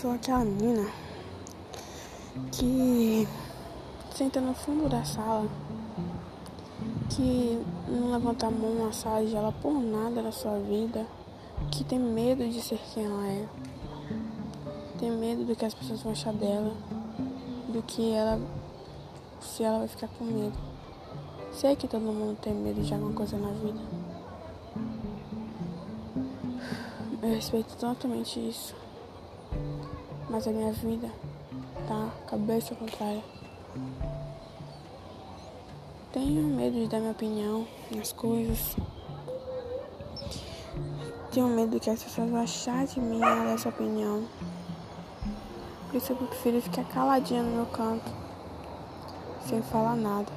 sou aquela menina que senta no fundo da sala, que não levanta a mão de ela por nada na sua vida, que tem medo de ser quem ela é, tem medo do que as pessoas vão achar dela, do que ela. se ela vai ficar com medo. Sei que todo mundo tem medo de alguma coisa na vida. Eu respeito totalmente isso. Mas a minha vida tá cabeça contrária. Tenho medo de dar minha opinião nas coisas. Tenho medo que as pessoas vão achar de mim essa opinião. Por isso eu prefiro ficar caladinha no meu canto, sem falar nada.